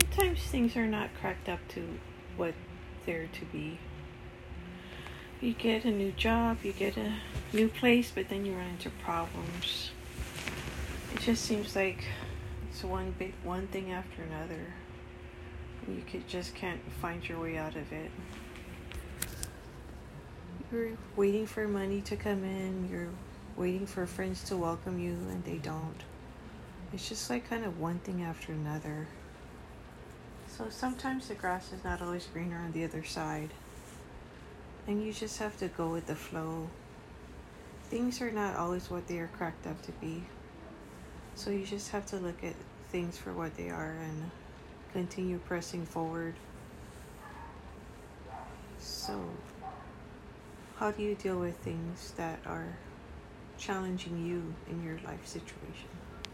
sometimes things are not cracked up to what they're to be. You get a new job, you get a new place, but then you run into problems. It just seems like it's one big one thing after another. You could just can't find your way out of it. You're waiting for money to come in, you're waiting for friends to welcome you and they don't. It's just like kind of one thing after another. So sometimes the grass is not always greener on the other side. And you just have to go with the flow. Things are not always what they are cracked up to be. So you just have to look at things for what they are and continue pressing forward. So, how do you deal with things that are challenging you in your life situation?